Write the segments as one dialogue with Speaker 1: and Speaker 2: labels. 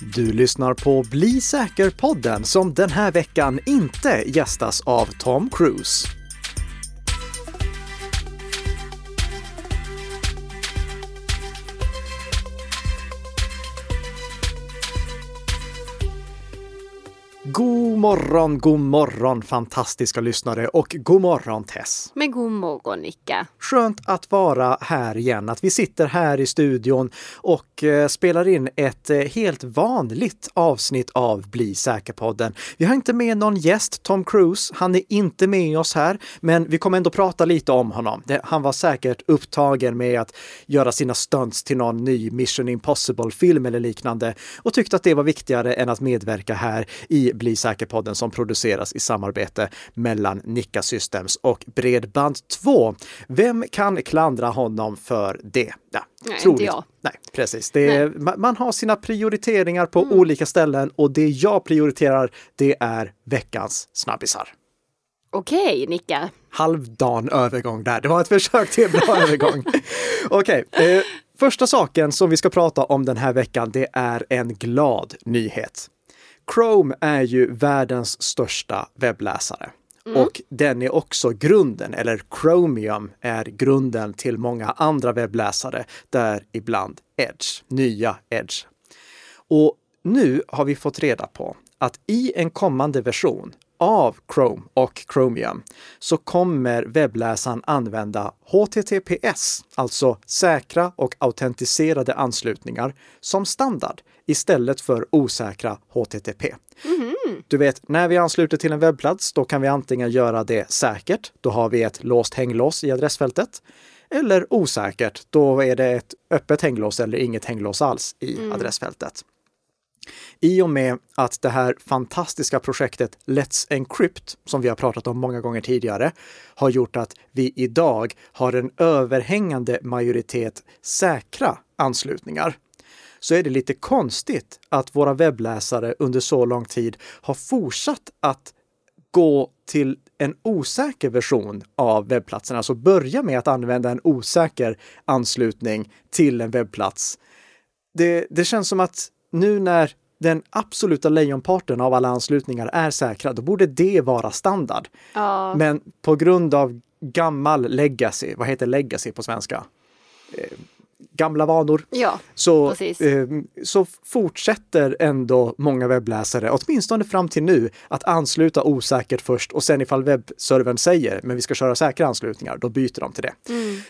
Speaker 1: Du lyssnar på Bli säker-podden som den här veckan inte gästas av Tom Cruise. Morgon, god morgon fantastiska lyssnare och god morgon Tess!
Speaker 2: Men god morgon Nicka!
Speaker 1: Skönt att vara här igen, att vi sitter här i studion och eh, spelar in ett eh, helt vanligt avsnitt av Bli säker-podden. Vi har inte med någon gäst, Tom Cruise. Han är inte med oss här, men vi kommer ändå prata lite om honom. Han var säkert upptagen med att göra sina stunts till någon ny Mission Impossible-film eller liknande och tyckte att det var viktigare än att medverka här i Bli säker-podden som produceras i samarbete mellan Nicka Systems och Bredband2. Vem kan klandra honom för det? Ja,
Speaker 2: Nej,
Speaker 1: troligt.
Speaker 2: inte jag.
Speaker 1: Nej, precis. Det ma- Man har sina prioriteringar på olika ställen och det jag prioriterar, det är veckans snabbisar.
Speaker 2: Okej Nicka.
Speaker 1: Halvdan övergång där. Det var ett försök till en bra övergång. Okej, eh, första saken som vi ska prata om den här veckan, det är en glad nyhet. Chrome är ju världens största webbläsare. Och den är också grunden, eller Chromium är grunden till många andra webbläsare, däribland Edge, nya Edge. Och nu har vi fått reda på att i en kommande version av Chrome och Chromium så kommer webbläsaren använda HTTPS, alltså säkra och autentiserade anslutningar, som standard istället för osäkra HTTP. Du vet, när vi ansluter till en webbplats, då kan vi antingen göra det säkert, då har vi ett låst hänglås i adressfältet, eller osäkert, då är det ett öppet hänglås eller inget hänglås alls i adressfältet. I och med att det här fantastiska projektet Let's Encrypt, som vi har pratat om många gånger tidigare, har gjort att vi idag har en överhängande majoritet säkra anslutningar så är det lite konstigt att våra webbläsare under så lång tid har fortsatt att gå till en osäker version av webbplatsen, alltså börja med att använda en osäker anslutning till en webbplats. Det, det känns som att nu när den absoluta lejonparten av alla anslutningar är säkra, då borde det vara standard.
Speaker 2: Ja,
Speaker 1: Men på grund av gammal legacy, vad heter legacy på svenska? Gamla vanor.
Speaker 2: ja.
Speaker 1: Så, eh, så fortsätter ändå många webbläsare, åtminstone fram till nu, att ansluta osäkert först och sen ifall webbservern säger men vi ska köra säkra anslutningar, då byter de till det.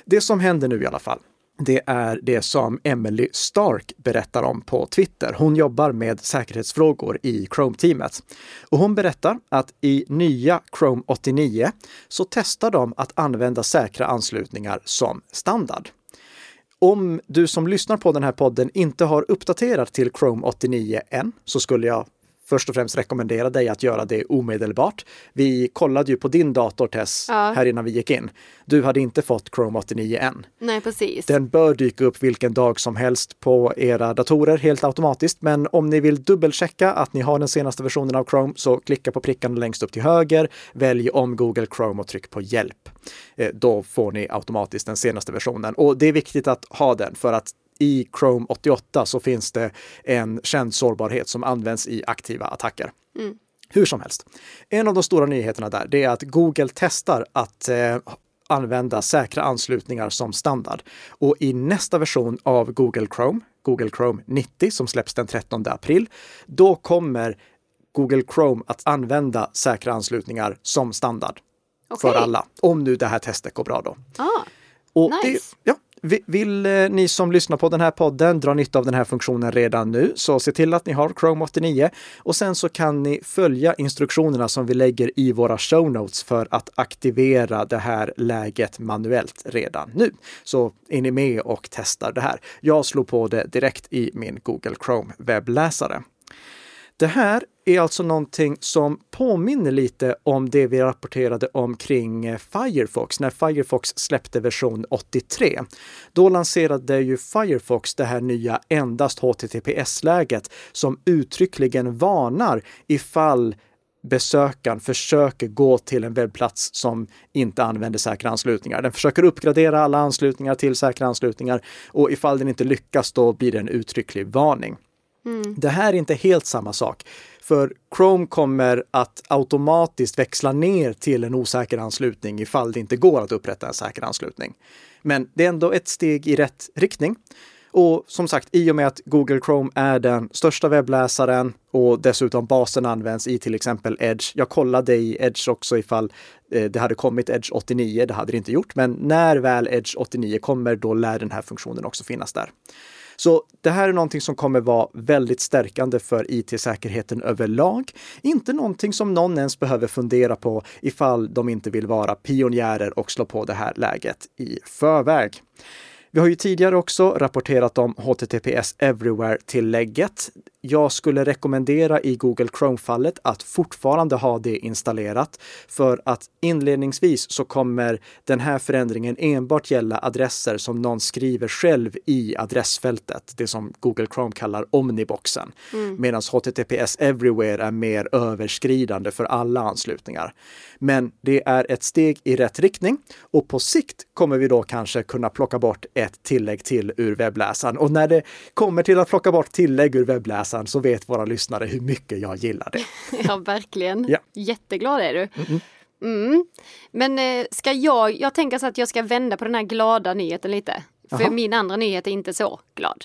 Speaker 1: Det som händer nu i alla fall, det är det som Emily Stark berättar om på Twitter. Hon jobbar med säkerhetsfrågor i Chrome-teamet. Och hon berättar att i nya Chrome 89 så testar de att använda säkra anslutningar som standard. Om du som lyssnar på den här podden inte har uppdaterat till Chrome 89 än så skulle jag först och främst rekommendera dig att göra det omedelbart. Vi kollade ju på din dator Tess
Speaker 2: Ja.
Speaker 1: här innan vi gick in. Du hade inte fått Chrome 89 än.
Speaker 2: Nej, precis.
Speaker 1: Den bör dyka upp vilken dag som helst på era datorer helt automatiskt. Men om ni vill dubbelchecka att ni har den senaste versionen av Chrome så klicka på prickarna längst upp till höger, välj om Google Chrome och tryck på hjälp. Eh, Då får ni automatiskt den senaste versionen. Och det är viktigt att ha den för att i Chrome 88 så finns det en känd sårbarhet som används i aktiva attacker. Hur som helst. En av de stora nyheterna där, det är att Google testar att eh, använda säkra anslutningar som standard. Och i nästa version av Google Chrome, Google Chrome 90 som släpps den 13 april, då kommer Google Chrome att använda säkra anslutningar som standard för
Speaker 2: Okej.
Speaker 1: alla. Om nu det här testet går bra då.
Speaker 2: Ah,
Speaker 1: Och det,
Speaker 2: Nice.
Speaker 1: ja, vi- vill eh, ni som lyssnar på den här podden dra nytta av den här funktionen redan nu, så se till att ni har Chrome 89 och sen så kan ni följa instruktionerna som vi lägger i våra show notes för att aktivera det här läget manuellt redan nu. Så är ni med och testar det här. Jag slog på det direkt i min Google Chrome webbläsare. Det här är alltså någonting som påminner lite om det vi rapporterade om kring eh, Firefox, när Firefox släppte version 83. Då lanserade ju Firefox det här nya endast HTTPS-läget som uttryckligen varnar ifall besökaren försöker gå till en webbplats som inte använder säkra anslutningar. Den försöker uppgradera alla anslutningar till säkra anslutningar och ifall den inte lyckas då blir det en uttrycklig varning. Mm. Det här är inte helt samma sak. För Chrome kommer att automatiskt växla ner till en osäker anslutning ifall det inte går att upprätta en säker anslutning. Men det är ändå ett steg i rätt riktning. Och som sagt, i och med att Google Chrome är den största webbläsaren och dessutom basen används i till exempel Edge. Jag kollade i Edge också ifall eh, det hade kommit Edge 89. Det hade det inte gjort, men när väl Edge 89 kommer, då lär den här funktionen också finnas där. Så det här är någonting som kommer vara väldigt stärkande för IT-säkerheten överlag. Inte någonting som någon ens behöver fundera på ifall de inte vill vara pionjärer och slå på det här läget i förväg. Vi har ju tidigare också rapporterat om HTTPS Everywhere-tillägget. Jag skulle rekommendera i Google Chrome-fallet att fortfarande ha det installerat för att inledningsvis så kommer den här förändringen enbart gälla adresser som någon skriver själv i adressfältet, det som Google Chrome kallar omniboxen. Mm. Medan HTTPS Everywhere är mer överskridande för alla anslutningar. Men det är ett steg i rätt riktning och på sikt kommer vi då kanske kunna plocka bort ett tillägg till ur webbläsaren. Och när det kommer till att plocka bort tillägg ur webbläsaren så vet våra lyssnare hur mycket jag gillar det.
Speaker 2: Ja, verkligen. Ja. Jätteglad är du. Mm. Mm. Men eh, ska jag, jag tänker så att jag ska vända på den här glada nyheten lite. För Aha. min andra nyhet är inte så glad.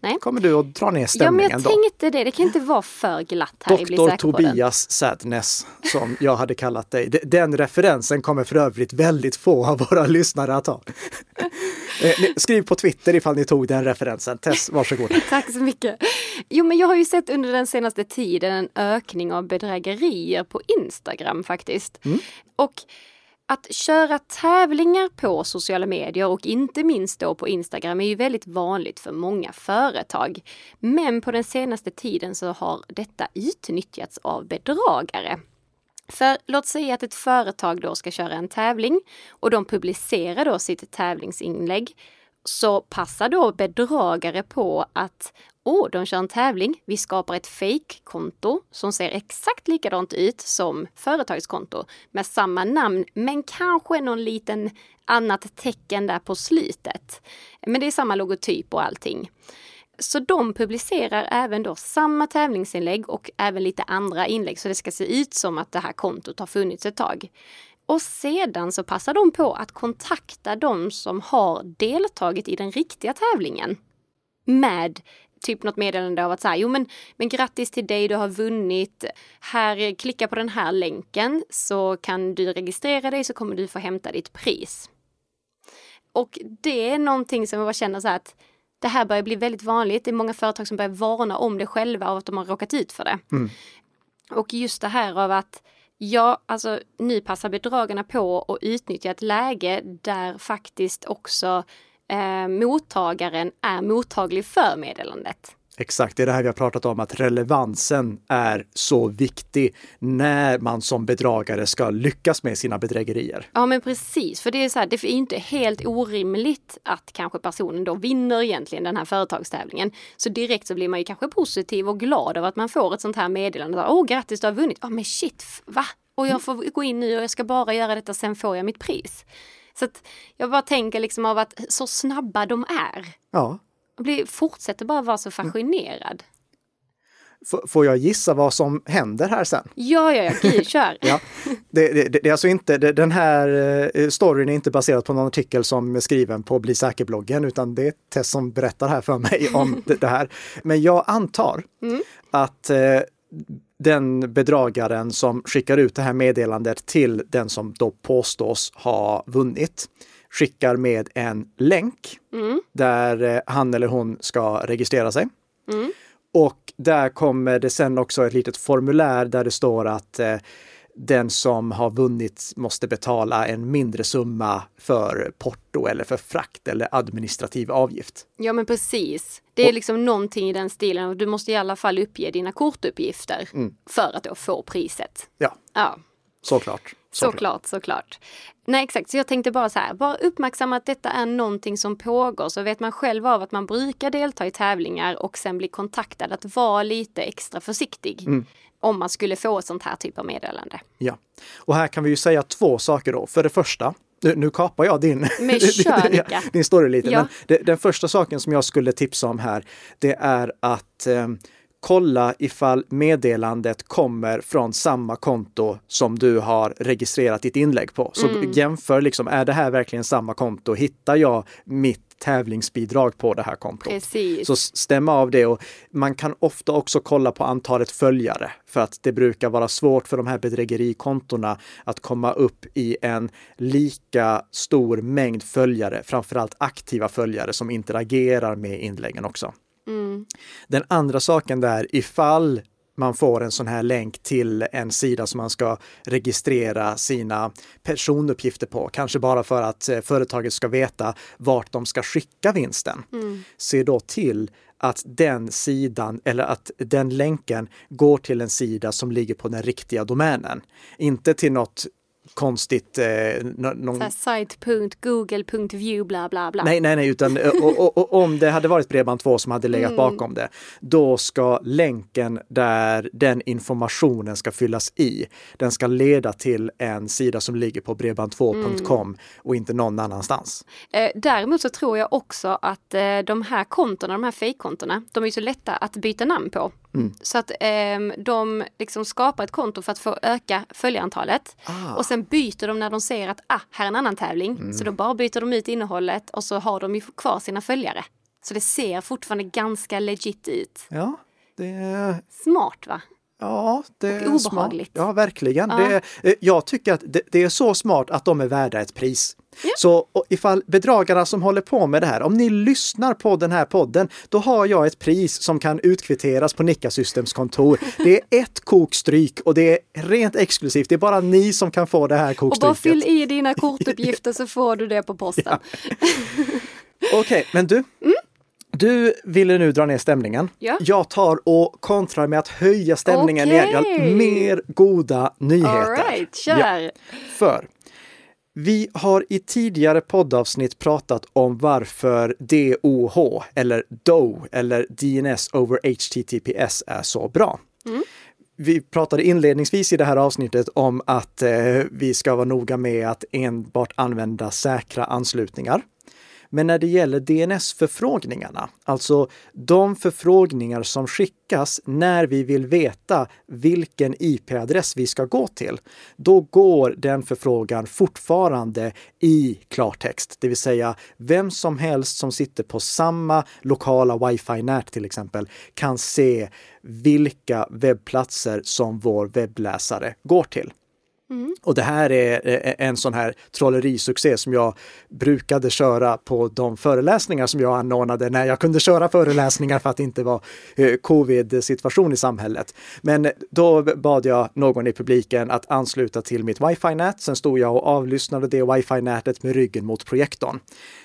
Speaker 1: Nej. Kommer du att dra ner stämningen
Speaker 2: Ja, men jag tänkte det. Det kan inte vara för glatt här
Speaker 1: Doktor Tobias Sadness, som jag hade kallat dig. Den referensen kommer för övrigt väldigt få av våra lyssnare att ha. Eh, skriv på Twitter ifall ni tog den referensen. Tess, varsågod.
Speaker 2: Tack så mycket. Jo, men jag har ju sett under den senaste tiden en ökning av bedrägerier på Instagram faktiskt. Mm. Och att köra tävlingar på sociala medier och inte minst då på Instagram är ju väldigt vanligt för många företag. Men på den senaste tiden så har detta utnyttjats av bedragare. För låt säga att ett företag då ska köra en tävling och de publicerar då sitt tävlingsinlägg så passar då bedragare på att åh, de kör en tävling. Vi skapar ett fake-konto som ser exakt likadant ut som företagskonto med samma namn, men kanske någon liten annat tecken där på slutet. Men det är samma logotyp och allting. Så de publicerar även då samma tävlingsinlägg och även lite andra inlägg så det ska se ut som att det här kontot har funnits ett tag. Och sedan så passar de på att kontakta de som har deltagit i den riktiga tävlingen med typ något meddelande av att säga, jo men, men grattis till dig, du har vunnit. Här, klicka på den här länken så kan du registrera dig så kommer du få hämta ditt pris. Och det är någonting som jag bara känner så här att det här börjar bli väldigt vanligt. Det är många företag som börjar varna om det själva av att de har råkat ut för det. Mm. Och just det här av att Ja, alltså nu passar bedragarna på att utnyttja ett läge där faktiskt också eh, mottagaren är mottaglig för meddelandet.
Speaker 1: Exakt, det är det här vi har pratat om, att relevansen är så viktig när man som bedragare ska lyckas med sina bedrägerier.
Speaker 2: Ja men precis, för det är så här, det är inte helt orimligt att kanske personen då vinner egentligen den här företagstävlingen. Så direkt så blir man ju kanske positiv och glad av att man får ett sånt här meddelande. Åh grattis, du har vunnit! Ja men shit, va? Och jag får gå in nu och jag ska bara göra detta, sen får jag mitt pris. Så att jag bara tänker liksom av att så snabba de är.
Speaker 1: Ja.
Speaker 2: Jag blir, fortsätter bara vara så fascinerad.
Speaker 1: F får jag gissa vad som händer här sen?
Speaker 2: Ja, ja, ja, gud, kör!
Speaker 1: ja. Det, det, det, är alltså inte, det, den här eh, storyn är inte baserad på någon artikel som är skriven på Bli säker-bloggen, utan det är Tess som berättar här för mig om det, här. Men jag antar mm. att eh, den bedragaren som skickar ut det här meddelandet till den som då påstås ha vunnit skickar med en länk mm. där eh, han eller hon ska registrera sig. Mm. Och där kommer det sen också ett litet formulär där det står att eh, den som har vunnit måste betala en mindre summa för porto eller för frakt eller administrativ avgift.
Speaker 2: Ja men precis. Det är liksom någonting i den stilen. Du måste i alla fall uppge dina kortuppgifter mm. för att då få priset.
Speaker 1: Ja,
Speaker 2: ja.
Speaker 1: såklart.
Speaker 2: Såklart, såklart. Nej exakt, så jag tänkte bara så här, bara uppmärksamma att detta är någonting som pågår så vet man själv av att man brukar delta i tävlingar och sen bli kontaktad att vara lite extra försiktig. Mm om man skulle få ett sånt här typ av meddelande.
Speaker 1: Ja, och här kan vi ju säga två saker då. För det första, Nu, nu kapar jag din,
Speaker 2: Men kör, Nika.
Speaker 1: din story lite.
Speaker 2: Ja.
Speaker 1: Men det, den första saken som jag skulle tipsa om här, det är att eh, kolla ifall meddelandet kommer från samma konto som du har registrerat ditt inlägg på. Så
Speaker 2: Mm.
Speaker 1: jämför liksom, är det här verkligen samma konto? Hittar jag mitt tävlingsbidrag på det här kontot?
Speaker 2: Precis.
Speaker 1: Så stämma av det och man kan ofta också kolla på antalet följare för att det brukar vara svårt för de här bedrägerikontona att komma upp i en lika stor mängd följare, framförallt aktiva följare som interagerar med inläggen också.
Speaker 2: Mm.
Speaker 1: Den andra saken där, ifall man får en sån här länk till en sida som man ska registrera sina personuppgifter på, kanske bara för att eh, företaget ska veta vart de ska skicka vinsten.
Speaker 2: Mm.
Speaker 1: Se då till att den sidan eller att den länken går till en sida som ligger på den riktiga domänen. Inte till något konstigt, eh, nå- någon,
Speaker 2: site.google.view bla bla bla.
Speaker 1: Nej, nej, nej, utan eh, och, och, och, om det hade varit Bredband2 som hade legat
Speaker 2: Mm.
Speaker 1: bakom det, då ska länken där den informationen ska fyllas i, den ska leda till en sida som ligger på bredband2.com
Speaker 2: Mm.
Speaker 1: och inte någon annanstans.
Speaker 2: Eh, däremot så tror jag också att eh, de här kontona, de här fejkkontona, de är så lätta att byta namn på.
Speaker 1: Mm.
Speaker 2: Så att ehm, de liksom skapar ett konto för att få öka följarantalet.
Speaker 1: Ah.
Speaker 2: Och sen byter de när de ser att ah, här är en annan tävling.
Speaker 1: Mm.
Speaker 2: Så då bara byter de ut innehållet och så har de ju kvar sina följare. Så det ser fortfarande ganska legit ut.
Speaker 1: Ja, det,
Speaker 2: Smart va?
Speaker 1: ja, det är
Speaker 2: Och
Speaker 1: smart.
Speaker 2: obehagligt.
Speaker 1: Ja, verkligen.
Speaker 2: Ja.
Speaker 1: Det, eh, jag tycker att det, det är så smart att de är värda ett pris.
Speaker 2: Ja.
Speaker 1: Så och ifall bedragarna som håller på med det här, om ni lyssnar på den här podden, då har jag ett pris som kan utkvitteras på Nicka Systems kontor. Det är ett kokstryk och det är rent exklusivt. Det är bara ni som kan få det här
Speaker 2: Och
Speaker 1: kokstryket.
Speaker 2: bara fyll i dina kortuppgifter så får du det på posten.
Speaker 1: Okej, men du. Du ville nu dra ner stämningen.
Speaker 2: Ja.
Speaker 1: Jag tar och kontrar med att höja stämningen igen. Jag har
Speaker 2: Okej.
Speaker 1: mer goda nyheter.
Speaker 2: All right, kör!
Speaker 1: För vi har i tidigare poddavsnitt pratat om varför DOH eller DO eller DNS over HTTPS är så bra. Vi pratade inledningsvis i det här avsnittet om att eh, vi ska vara noga med att enbart använda säkra anslutningar. Men när det gäller DNS-förfrågningarna, alltså de förfrågningar som skickas när vi vill veta vilken IP-adress vi ska gå till, då går den förfrågan fortfarande i klartext. Det vill säga, vem som helst som sitter på samma lokala wifi-nät till exempel kan se vilka webbplatser som vår webbläsare går till. Mm. Och det här är en sån här trollerisuccé som jag brukade köra på de föreläsningar som jag anordnade när jag kunde köra föreläsningar för att det inte var eh, covid-situation i samhället. Men då bad jag någon i publiken att ansluta till mitt wifi-nät. Sen stod jag och avlyssnade det wifi-nätet med ryggen mot projektorn.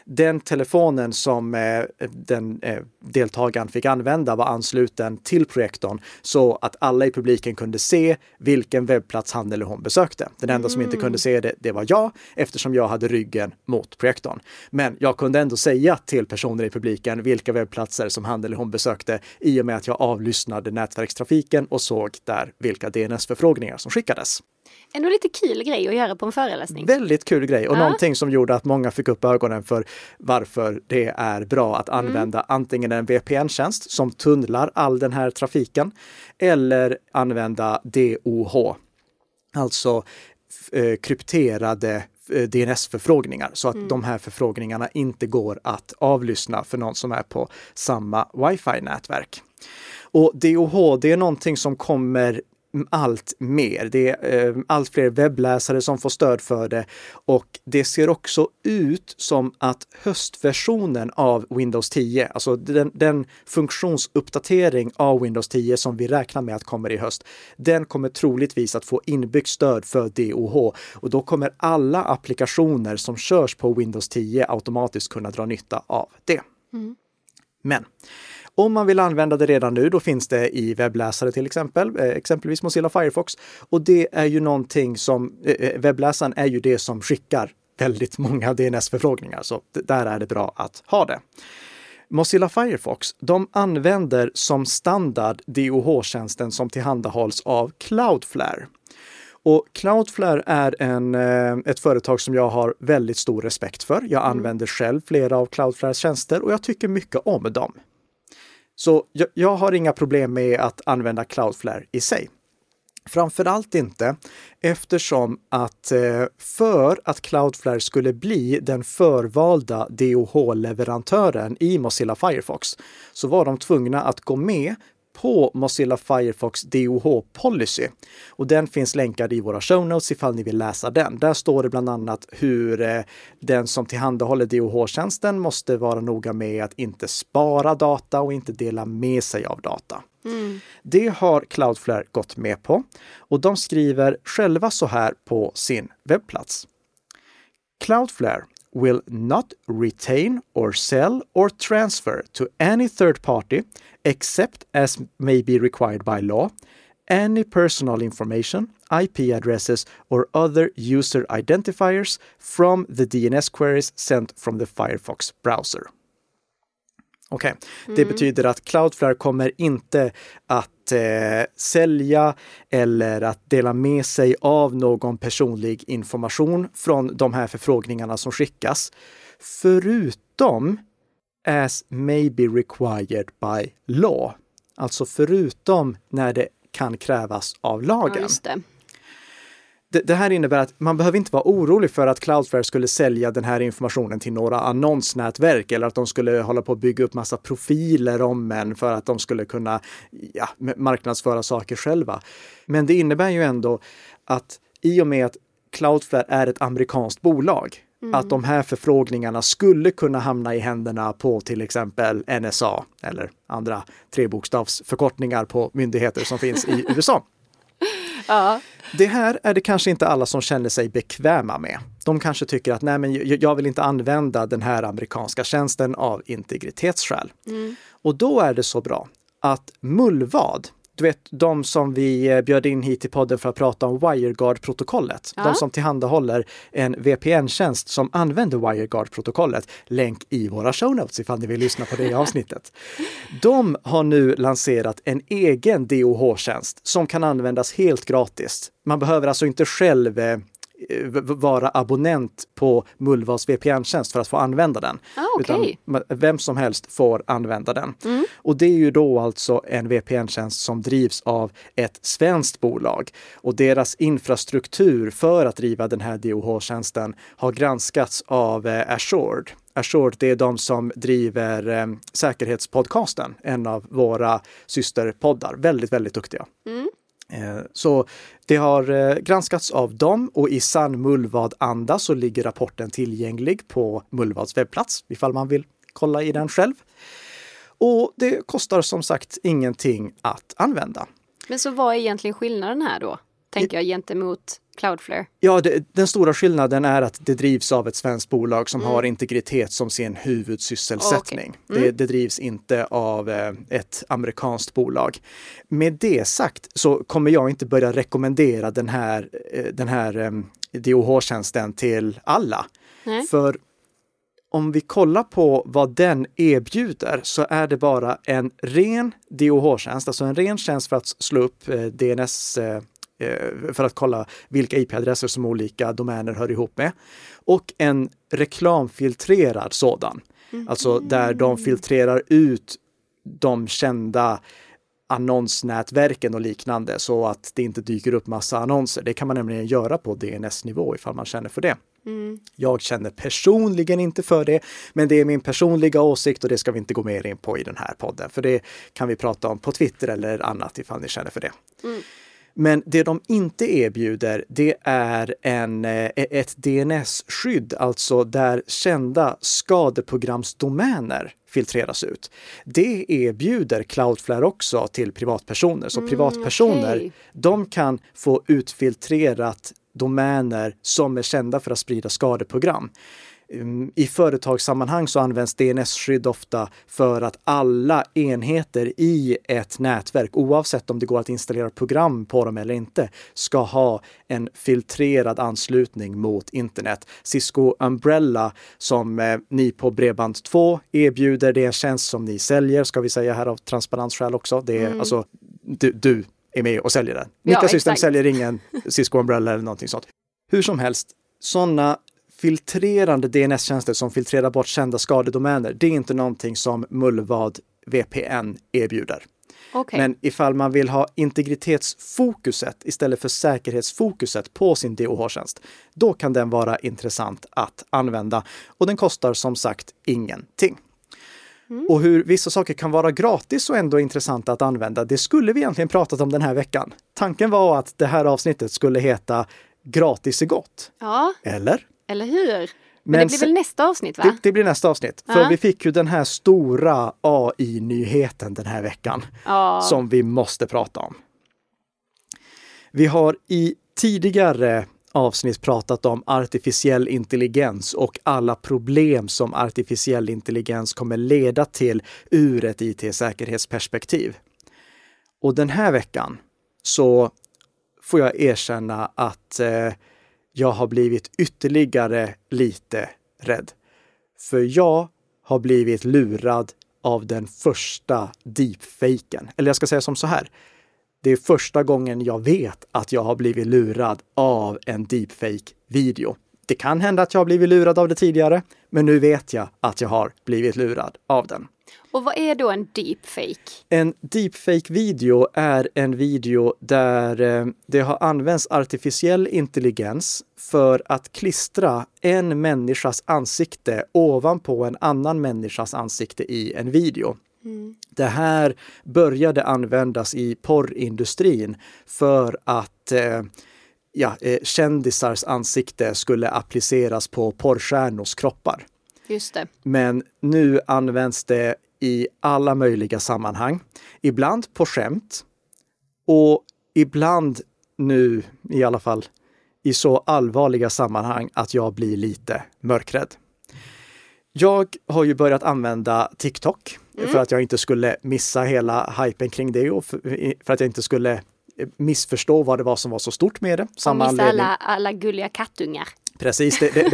Speaker 1: Den telefonen som eh, den eh, deltagaren fick använda var ansluten till projektorn så att alla i publiken kunde se vilken webbplats han eller hon besökte. Den enda som inte kunde se det, det var jag eftersom jag hade ryggen mot projektorn. Men jag kunde ändå säga till personer i publiken vilka webbplatser som han eller hon besökte i och med att jag avlyssnade nätverkstrafiken och såg där vilka DNS-förfrågningar som skickades.
Speaker 2: Ändå lite kul grej att göra på en föreläsning.
Speaker 1: Väldigt kul grej och
Speaker 2: Ja.
Speaker 1: någonting som gjorde att många fick upp ögonen för varför det är bra att använda antingen en VPN-tjänst som tunnlar all den här trafiken eller använda DOH, alltså eh, krypterade eh, DNS-förfrågningar så att de här förfrågningarna inte går att avlyssna för någon som är på samma wifi-nätverk. Och DOH, det är någonting som kommer allt mer. Det är eh, allt fler webbläsare som får stöd för det och det ser också ut som att höstversionen av Windows 10, alltså den, den funktionsuppdatering av Windows 10 som vi räknar med att kommer i höst, den kommer troligtvis att få inbyggt stöd för DOH och då kommer alla applikationer som körs på Windows 10 automatiskt kunna dra nytta av det. Men om man vill använda det redan nu, då finns det i webbläsare till exempel, eh, exempelvis Mozilla Firefox. Och det är ju någonting som, eh, eh, webbläsaren är ju det som skickar väldigt många DNS-förfrågningar, så där är det bra att ha det. Mozilla Firefox, de använder som standard DOH-tjänsten som tillhandahålls av Cloudflare. Och Cloudflare är en, ett företag som jag har väldigt stor respekt för. Jag mm. använder själv flera av Cloudflares tjänster och jag tycker mycket om dem. Så jag, jag har inga problem med att använda Cloudflare i sig. Framförallt inte eftersom att eh, för att Cloudflare skulle bli den förvalda DOH-leverantören i Mozilla Firefox så var de tvungna att gå med på Mozilla Firefox DOH Policy. Och den finns länkad i våra show notes ifall ni vill läsa den. Där står det bland annat hur eh, den som tillhandahåller DOH-tjänsten måste vara noga med att inte spara data och inte dela med sig av data. Mm. Det har Cloudflare gått med på och de skriver själva så här på sin webbplats. Cloudflare will not retain or sell or transfer to any third party except as may be required by law any personal information, IP addresses, or other user identifiers from the DNS queries sent from the Firefox browser. Okej, okay. mm. det betyder att Cloudflare kommer inte att eh, sälja eller att dela med sig av någon personlig information från de här förfrågningarna som skickas. Förutom as may be required by law. Alltså förutom när det kan krävas av lagen. Ja, det, det, här innebär att man behöver inte vara orolig för att Cloudflare skulle sälja den här informationen till några annonsnätverk eller att de skulle hålla på att bygga upp massa profiler om en för att de skulle kunna ja, marknadsföra saker själva. Men det innebär ju ändå att i och med att Cloudflare är ett amerikanskt bolag, mm. att de här förfrågningarna skulle kunna hamna i händerna på till exempel NSA eller andra trebokstavsförkortningar på myndigheter som finns i USA. Ja. Det här är det kanske inte alla som känner sig bekväma med. De kanske tycker att nej, men jag vill inte använda den här amerikanska tjänsten av integritetsskäl. Mm. Och då är det så bra att Mullvad, du vet de som vi eh, bjöd in hit till podden för att prata om WireGuard-protokollet. Ja. De som tillhandahåller en VPN-tjänst som använder WireGuard-protokollet. Länk i våra show notes ifall ni vill lyssna på det avsnittet. De har nu lanserat en egen DOH-tjänst som kan användas helt gratis. Man behöver alltså inte själv Eh, vara abonnent på Mulvas VPN-tjänst för att få använda den.
Speaker 2: Ah, okay.
Speaker 1: Utan vem som helst får använda den. Mm. Och det är ju då alltså en VPN-tjänst som drivs av ett svenskt bolag. Och deras infrastruktur för att driva den här DOH-tjänsten har granskats av eh, Assured. Assured, det är de som driver eh, Säkerhetspodcasten, en av våra systerpoddar. Väldigt, väldigt duktiga. Mm. Eh, så det har eh, granskats av dem och i sann Mullvad-anda så ligger rapporten tillgänglig på Mullvads webbplats ifall man vill kolla i den själv. Och det kostar som sagt ingenting att använda.
Speaker 2: Men så vad är egentligen skillnaden här då? Tänker jag gentemot Cloudflare?
Speaker 1: Ja, det, den stora skillnaden är att det drivs av ett svenskt bolag som mm. har integritet som sin huvudsysselsättning. Okay. Mm. Det, det, drivs inte av eh, ett amerikanskt bolag. Med det sagt så kommer jag inte börja rekommendera den här, eh, den här eh, DOH-tjänsten till alla. Nej. För om vi kollar på vad den erbjuder så är det bara en ren DOH-tjänst, alltså en ren tjänst för att slå upp DNS Eh, för att kolla vilka IP-adresser som olika domäner hör ihop med. Och en reklamfiltrerad sådan. Mm. Alltså där de filtrerar ut de kända annonsnätverken och liknande så att det inte dyker upp massa annonser. Det kan man nämligen göra på DNS-nivå ifall man känner för det. Mm. Jag känner personligen inte för det, men det är min personliga åsikt och det ska vi inte gå mer in på i den här podden, för det kan vi prata om på Twitter eller annat ifall ni känner för det. Mm. Men det de inte erbjuder, det är en, eh, ett DNS-skydd, alltså där kända skadeprogramsdomäner filtreras ut. Det erbjuder Cloudflare också till privatpersoner. Så mm, privatpersoner, okay. de kan få utfiltrerat domäner som är kända för att sprida skadeprogram. Ehm, I företagssammanhang så används DNS-skydd ofta för att alla enheter i ett nätverk, oavsett om det går att installera program på dem eller inte, ska ha en filtrerad anslutning mot internet. Cisco Umbrella som eh, ni på Bredband2 erbjuder, det är en tjänst som ni säljer, ska vi säga här av transparensskäl också. Det är mm. alltså du, du är med och säljer den.
Speaker 2: Ja,
Speaker 1: Nika System säljer ingen Cisco Umbrella eller någonting sånt. Hur som helst, sådana filtrerande DNS-tjänster som filtrerar bort kända skadedomäner, det är inte någonting som Mullvad VPN erbjuder.
Speaker 2: Okej.
Speaker 1: Men ifall man vill ha integritetsfokuset istället för säkerhetsfokuset på sin DOH-tjänst, då kan den vara intressant att använda. Och den kostar som sagt ingenting. Och hur vissa saker kan vara gratis och ändå intressanta att använda, det skulle vi egentligen pratat om den här veckan. Tanken var att det här avsnittet skulle heta Gratis är gott.
Speaker 2: Ja,
Speaker 1: Eller?
Speaker 2: Eller hur? Men,
Speaker 1: Men
Speaker 2: det blir väl nästa avsnitt va?
Speaker 1: Det, det blir nästa avsnitt. För
Speaker 2: Ja.
Speaker 1: vi fick ju den här stora AI-nyheten den här veckan
Speaker 2: Ja.
Speaker 1: som vi måste prata om. Vi har i tidigare avsnitt pratat om artificiell intelligens och alla problem som artificiell intelligens kommer leda till ur ett IT-säkerhetsperspektiv. Och den här veckan så får jag erkänna att eh, jag har blivit ytterligare lite rädd. För jag har blivit lurad av den första deepfaken. Eller jag ska säga som så här. Det är första gången jag vet att jag har blivit lurad av en deepfake-video. Det kan hända att jag har blivit lurad av det tidigare, men nu vet jag att jag har blivit lurad av den.
Speaker 2: Och vad är då en deepfake?
Speaker 1: En deepfake-video är en video där eh, det har använts artificiell intelligens för att klistra en människas ansikte ovanpå en annan människas ansikte i en video. Det här började användas i porrindustrin för att eh, ja, eh, kändisars ansikte skulle appliceras på porrstjärnors kroppar.
Speaker 2: Just det.
Speaker 1: Men nu används det i alla möjliga sammanhang. Ibland på skämt och ibland nu i alla fall i så allvarliga sammanhang att jag blir lite mörkrädd. Jag har ju börjat använda TikTok för att jag inte skulle missa hela hypen kring det och för, att jag inte skulle eh, missförstå vad det var som var så stort med det.
Speaker 2: Och
Speaker 1: Samma
Speaker 2: missa
Speaker 1: anledning.
Speaker 2: alla, alla gulliga kattungar.
Speaker 1: Precis, det, det,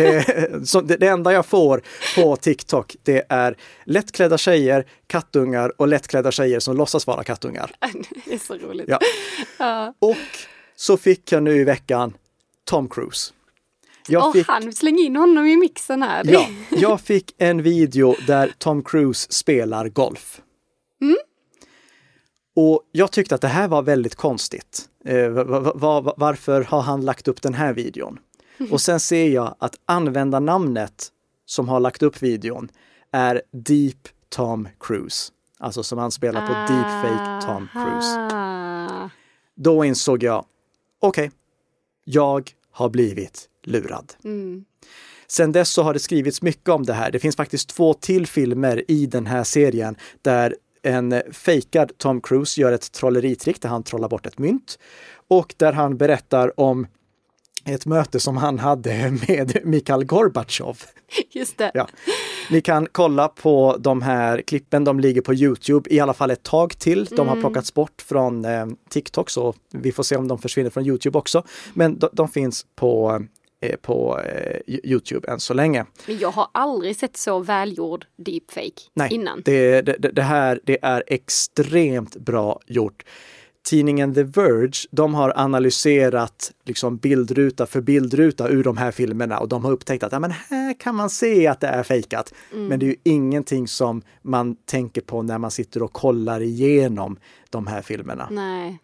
Speaker 1: det, det, enda jag får på TikTok det är lättklädda tjejer, kattungar och lättklädda tjejer som låtsas vara kattungar.
Speaker 2: det är så roligt.
Speaker 1: Ja.
Speaker 2: Ja.
Speaker 1: Och så fick jag nu i veckan Tom Cruise. Jag fick,
Speaker 2: han, släng in honom i mixen här.
Speaker 1: Ja, jag fick en video där Tom Cruise spelar golf. Och jag tyckte att det här var väldigt konstigt. Eh, va- va- va- varför har han lagt upp den här videon? Och sen ser jag att användarnamnet som har lagt upp videon är Deep Tom Cruise. Alltså som han spelar på Deepfake Tom Cruise.
Speaker 2: Ah.
Speaker 1: Då insåg jag, okej, jag har blivit lurad.
Speaker 2: Mm.
Speaker 1: Sen dess så har det skrivits mycket om det här. Det finns faktiskt två till filmer i den här serien där en fejkad Tom Cruise gör ett trolleritrick där han trollar bort ett mynt och där han berättar om ett möte som han hade med Mikhail Gorbatjov.
Speaker 2: Just det.
Speaker 1: Ja. Ni kan kolla på de här klippen, de ligger på Youtube i alla fall ett tag till. De har plockats bort från eh, TikTok så vi får se om de försvinner från Youtube också. Men de, de finns på, eh, på eh, Youtube än så länge.
Speaker 2: Men jag har aldrig sett så välgjord deepfake
Speaker 1: Nej,
Speaker 2: innan.
Speaker 1: Det, det, det här det är extremt bra gjort. Tidningen The Verge, de har analyserat liksom bildruta för bildruta ur de här filmerna och de har upptäckt att ja, men här kan man se att det är fejkat. Men det är ju ingenting som man tänker på när man sitter och kollar igenom de här filmerna.
Speaker 2: Nej.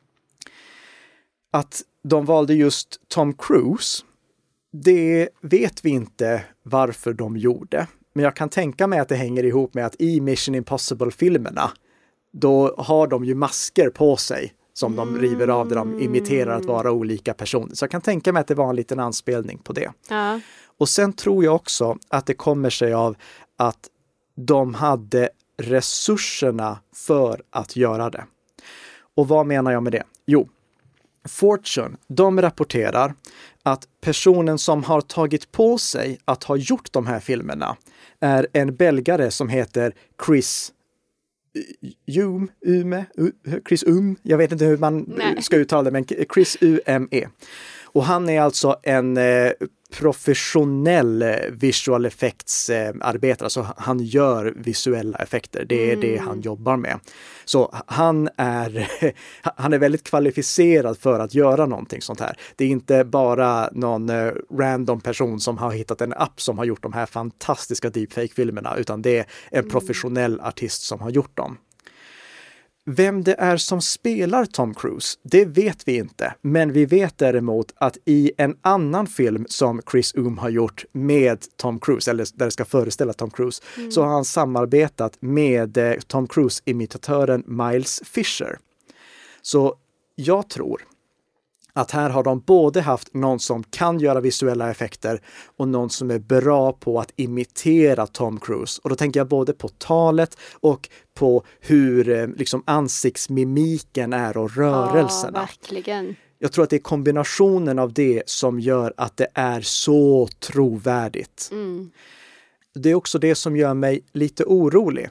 Speaker 1: Att de valde just Tom Cruise, det vet vi inte varför de gjorde. Men jag kan tänka mig att det hänger ihop med att i Mission Impossible-filmerna, då har de ju masker på sig som de river av där de imiterar att vara olika personer. Så jag kan tänka mig att det var en liten anspelning på det.
Speaker 2: Ja.
Speaker 1: Och sen tror jag också att det kommer sig av att de hade resurserna för att göra det. Och vad menar jag med det? Jo, Fortune, de rapporterar att personen som har tagit på sig att ha gjort de här filmerna är en belgare som heter Chris Ume, Ume, U- Chris Um, jag vet inte hur man
Speaker 2: Nej.
Speaker 1: ska uttala det, men Chris UME. Och han är alltså en eh, professionell eh, visual effects-arbetare, alltså han gör visuella effekter. Det är mm. det han jobbar med. Så han är, han är väldigt kvalificerad för att göra någonting sånt här. Det är inte bara någon eh, random person som har hittat en app som har gjort de här fantastiska deepfake-filmerna, utan det är en mm. professionell artist som har gjort dem. Vem det är som spelar Tom Cruise, det vet vi inte. Men vi vet däremot att i en annan film som Chris Oom har gjort med Tom Cruise, eller där det ska föreställa Tom Cruise, mm. så har han samarbetat med eh, Tom Cruise-imitatören Miles Fisher. Så jag tror att här har de både haft någon som kan göra visuella effekter och någon som är bra på att imitera Tom Cruise. Och då tänker jag både på talet och på hur eh, liksom ansiktsmimiken är och rörelserna.
Speaker 2: Ja, verkligen.
Speaker 1: Jag tror att det är kombinationen av det som gör att det är så trovärdigt. Mm. Det är också det som gör mig lite orolig.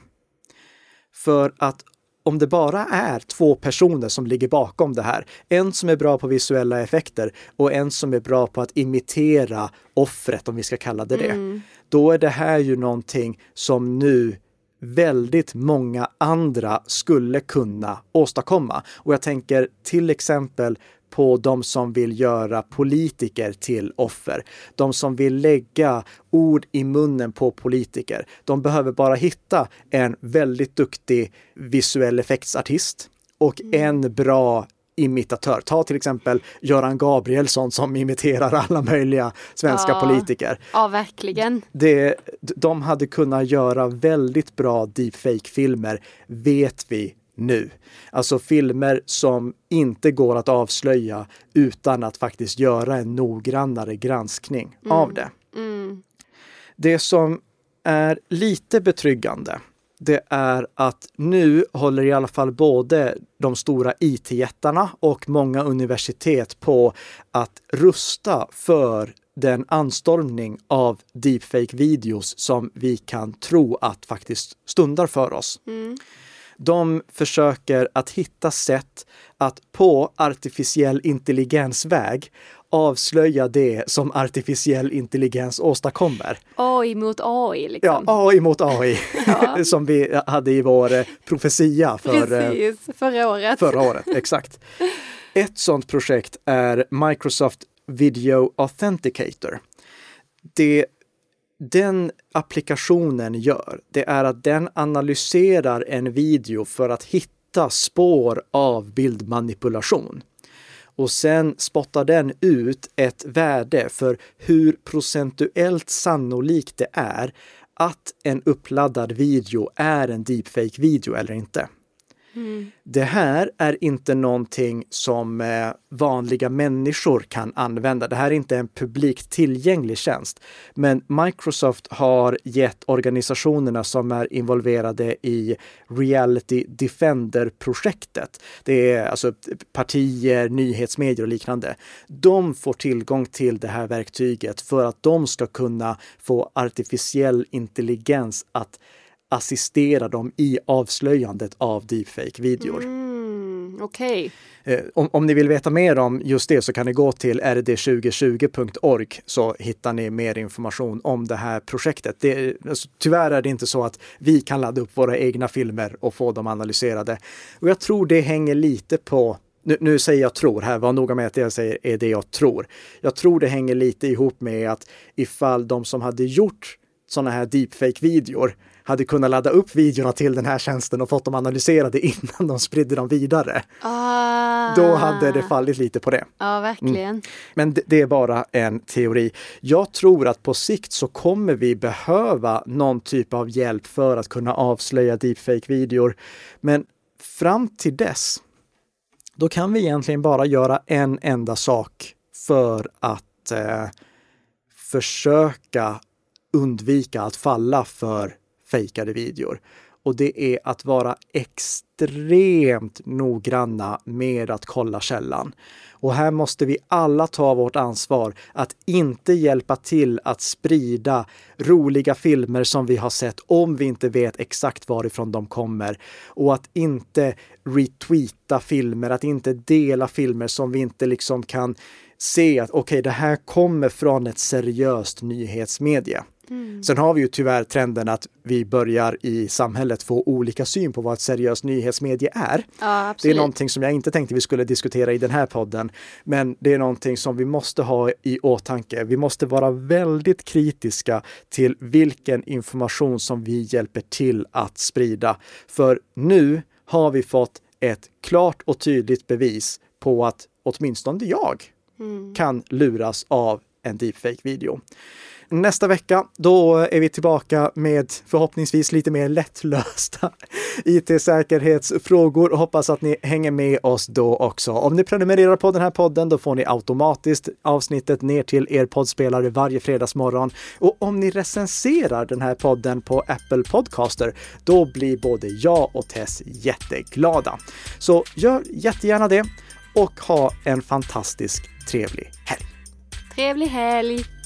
Speaker 1: För att om det bara är två personer som ligger bakom det här, en som är bra på visuella effekter och en som är bra på att imitera offret, om vi ska kalla det det, mm. då är det här ju någonting som nu väldigt många andra skulle kunna åstadkomma. Och jag tänker till exempel på de som vill göra politiker till offer. De som vill lägga ord i munnen på politiker. De behöver bara hitta en väldigt duktig visuell effektsartist och mm. en bra imitatör. Ta till exempel Göran Gabrielsson som imiterar alla möjliga svenska
Speaker 2: ja,
Speaker 1: politiker.
Speaker 2: Ja, verkligen.
Speaker 1: Det, de hade kunnat göra väldigt bra deepfake-filmer, vet vi nu. Alltså filmer som inte går att avslöja utan att faktiskt göra en noggrannare granskning mm. av det. Mm. Det som är lite betryggande det är att nu håller i alla fall både de stora IT-jättarna och många universitet på att rusta för den anstormning av deepfake-videos som vi kan tro att faktiskt stundar för oss. Mm. De försöker att hitta sätt att på artificiell intelligensväg avslöja det som artificiell intelligens åstadkommer.
Speaker 2: AI mot AI liksom.
Speaker 1: Ja, AI mot AI. Ja. som vi hade i vår eh, profetia för,
Speaker 2: eh, Precis, förra året.
Speaker 1: Förra året, exakt. Ett sådant projekt är Microsoft Video Authenticator. Det den applikationen gör, det är att den analyserar en video för att hitta spår av bildmanipulation. Och sen spottar den ut ett värde för hur procentuellt sannolikt det är att en uppladdad video är en deepfake-video eller inte. Det här är inte någonting som eh, vanliga människor kan använda. Det här är inte en publikt tillgänglig tjänst. Men Microsoft har gett organisationerna som är involverade i Reality Defender-projektet, det är alltså partier, nyhetsmedier och liknande. De får tillgång till det här verktyget för att de ska kunna få artificiell intelligens att assistera dem i avslöjandet av deepfake-videor.
Speaker 2: Mm, Okej.
Speaker 1: Okay. Eh, om, om, ni vill veta mer om just det så kan ni gå till rd2020.org så hittar ni mer information om det här projektet. Det, alltså, tyvärr är det inte så att vi kan ladda upp våra egna filmer och få dem analyserade. Och jag tror det hänger lite på nu, nu, säger jag tror här, var noga med att det jag säger är det jag tror. Jag tror det hänger lite ihop med att ifall de som hade gjort sådana här deepfake-videor hade kunnat ladda upp videorna till den här tjänsten och fått dem analyserade innan de spridde dem vidare.
Speaker 2: Ah.
Speaker 1: Då hade det fallit lite på det.
Speaker 2: Ja, verkligen. Mm.
Speaker 1: Men det, det är bara en teori. Jag tror att på sikt så kommer vi behöva någon typ av hjälp för att kunna avslöja deepfake-videor. Men fram till dess, då kan vi egentligen bara göra en enda sak för att eh, försöka undvika att falla för fejkade videor. Och det är att vara extremt noggranna med att kolla källan. Och här måste vi alla ta vårt ansvar att inte hjälpa till att sprida roliga filmer som vi har sett om vi inte vet exakt varifrån de kommer. Och att inte retweeta filmer, att inte dela filmer som vi inte liksom kan se att okej, okay, det här kommer från ett seriöst nyhetsmedie. Mm. Sen har vi ju tyvärr trenden att vi börjar i samhället få olika syn på vad ett seriöst nyhetsmedie är.
Speaker 2: Ja,
Speaker 1: det är någonting som jag inte tänkte vi skulle diskutera i den här podden, men det är någonting som vi måste ha i åtanke. Vi måste vara väldigt kritiska till vilken information som vi hjälper till att sprida. För nu har vi fått ett klart och tydligt bevis på att åtminstone jag mm. kan luras av en deepfake-video. Nästa vecka, då är vi tillbaka med förhoppningsvis lite mer lättlösta IT-säkerhetsfrågor och hoppas att ni hänger med oss då också. Om ni prenumererar på den här podden, då får ni automatiskt avsnittet ner till er poddspelare varje fredagsmorgon. Och om ni recenserar den här podden på Apple Podcaster, då blir både jag och Tess jätteglada. Så gör jättegärna det och ha en fantastisk trevlig helg.
Speaker 2: Trevlig helg!